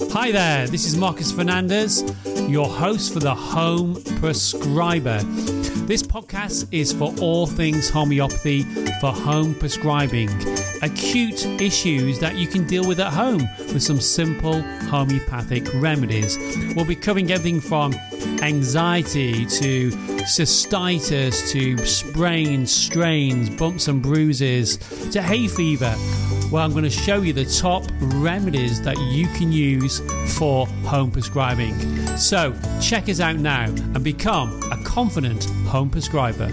Hi there, this is Marcus Fernandez, your host for the Home Prescriber. This podcast is for all things homeopathy for home prescribing, acute issues that you can deal with at home with some simple homeopathic remedies. We'll be covering everything from anxiety to cystitis to sprains, strains, bumps and bruises to hay fever where I'm going to show you the top remedies that you can use for home prescribing. So check us out now and become a confident home prescriber.